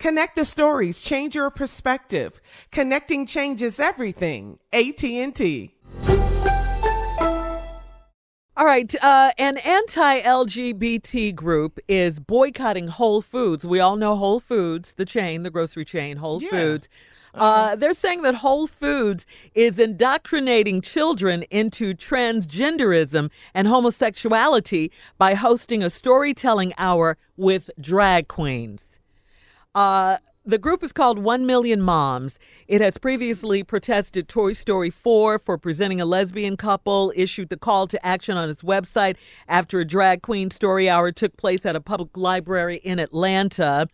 Connect the stories, change your perspective. Connecting changes everything. AT&T. All right, uh, an anti-LGBT group is boycotting Whole Foods. We all know Whole Foods, the chain, the grocery chain, Whole Yeah. Foods. Uh, they're saying that Whole Foods is indoctrinating children into transgenderism and homosexuality by hosting a storytelling hour with drag queens. Uh, the group is called One Million Moms. It has previously protested Toy Story 4 for presenting a lesbian couple, issued the call to action on its website after a drag queen story hour took place at a public library in Atlanta.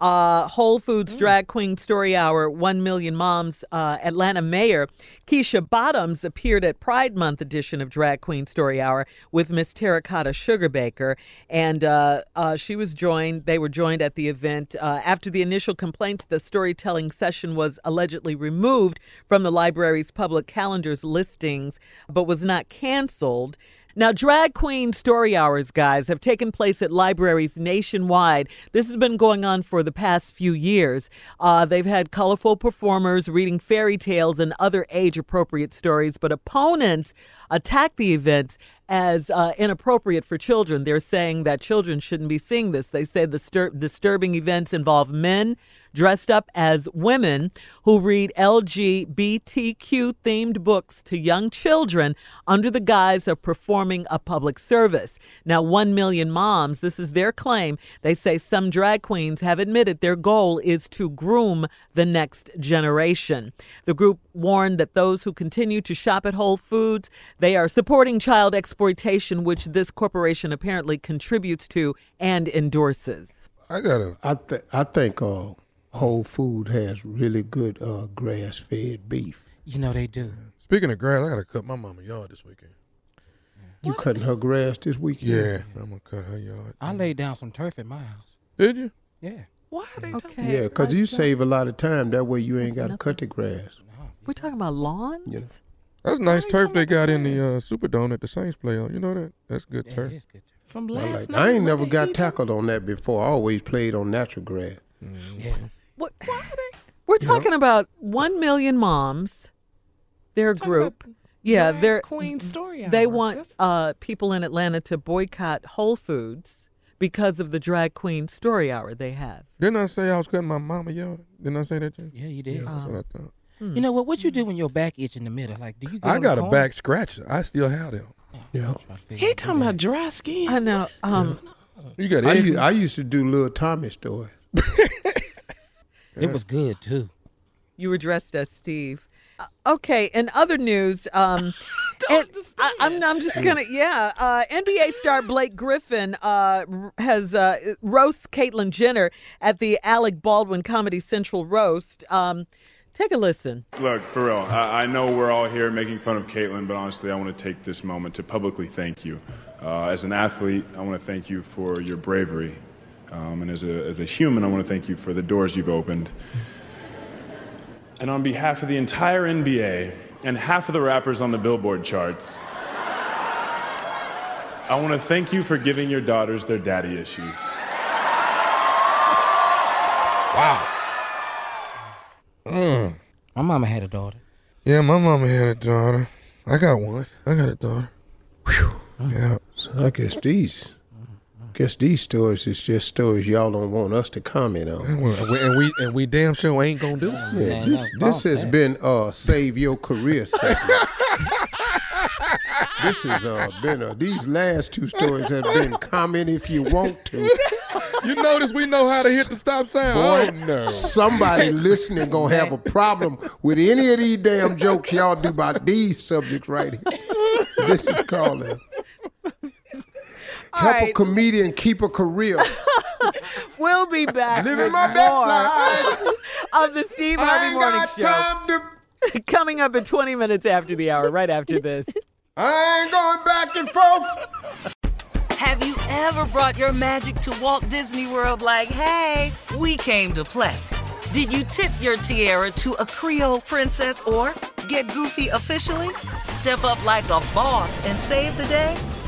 Uh, Whole Foods Drag Queen Story Hour, 1 Million Moms, uh, Atlanta Mayor Keisha Bottoms appeared at Pride Month edition of Drag Queen Story Hour with Miss Terracotta Sugarbaker. And uh, uh, she was joined, they were joined at the event. Uh, after the initial complaints, the storytelling session was allegedly removed from the library's public calendar's listings, but was not canceled. Now, drag queen story hours, guys, have taken place at libraries nationwide. This has been going on for the past few years. Uh, they've had colorful performers reading fairy tales and other age appropriate stories, but opponents attack the events as uh, inappropriate for children. They're saying that children shouldn't be seeing this. They say the disturbing events involve men dressed up as women who read LGBTQ themed books to young children under the guise of performing a public service. Now, 1 million moms, this is their claim. They say some drag queens have admitted their goal is to groom the next generation. The group warned that those who continue to shop at Whole Foods, they are supporting child exploitation, which this corporation apparently contributes to and endorses. I gotta. I think I think uh, Whole Food has really good uh, grass fed beef. You know they do. Speaking of grass, I gotta cut my mama yard this weekend. You cutting her grass this weekend? Yeah, I'm gonna cut her yard. I laid down some turf at my house. Did you? Yeah. Why are they Okay. Yeah, because you save a lot of time. That way you ain't got to cut the grass. We're talking about lawns? Yeah. That's nice turf they got in the uh, Superdome that the Saints play on. You know that? That's good Yeah, turf. it is good. from I, last like, night. I ain't with never the got heat. tackled on that before. I always played on natural grass. Yeah. What, we're talking about one million moms. Their group. Yeah, Drag they're Queen story. Hour. they want That's- uh, people in Atlanta to boycott Whole Foods because of the drag queen story hour they have. Didn't I say I was cutting my mama yard? Didn't I say that, Jim? Yeah, you did. That's what I thought. You know what? What you do when your back itch in the middle? Like, do you? Go I in the got a corner? back scratcher. I still have them. Yeah. He talking about dry skin. I know. Um, You got I eggs? used, I used to do little Tommy stories. It was good too. You were dressed as Steve. Uh, okay, in other news, um, and I, I'm, I'm just gonna, yeah. Uh, NBA star Blake Griffin uh, has uh, roasts Caitlyn Jenner at the Alec Baldwin Comedy Central roast. Um, take a listen. Look, for real, I, I know we're all here making fun of Caitlyn, but honestly, I want to take this moment to publicly thank you. Uh, as an athlete, I want to thank you for your bravery. Um, and as a, as a human, I want to thank you for the doors you've opened. And on behalf of the entire NBA and half of the rappers on the Billboard charts, I want to thank you for giving your daughters their daddy issues. Wow. Mm. My mama had a daughter. Yeah, my mama had a daughter. I got one. I got a daughter. Whew. Yeah. So I guess these, guess these stories is just stories y'all don't want us to comment on. And we, and we and we damn sure ain't gonna do it. Yeah, Man, this that's this has that. been uh save your career segment. this has uh been uh, these last two stories have been comment if you want to. You notice we know how to hit the stop sign. Boy, oh no. somebody listening gonna have a problem with any of these damn jokes y'all do about these subjects right here. This is called help a comedian keep a career. We'll be back Living my best life. of the Steve I Harvey ain't Morning got Show time to. coming up at 20 minutes after the hour. Right after this. I ain't going back and forth. Have you ever brought your magic to Walt Disney World like, hey, we came to play? Did you tip your tiara to a Creole princess or get goofy officially? Step up like a boss and save the day?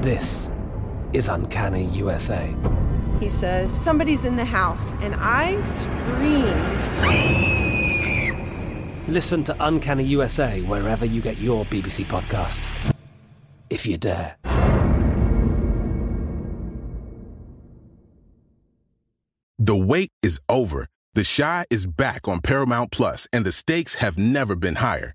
This is Uncanny USA. He says, Somebody's in the house. And I screamed. Listen to Uncanny USA wherever you get your BBC podcasts, if you dare. The wait is over. The Chi is back on Paramount Plus, and the stakes have never been higher.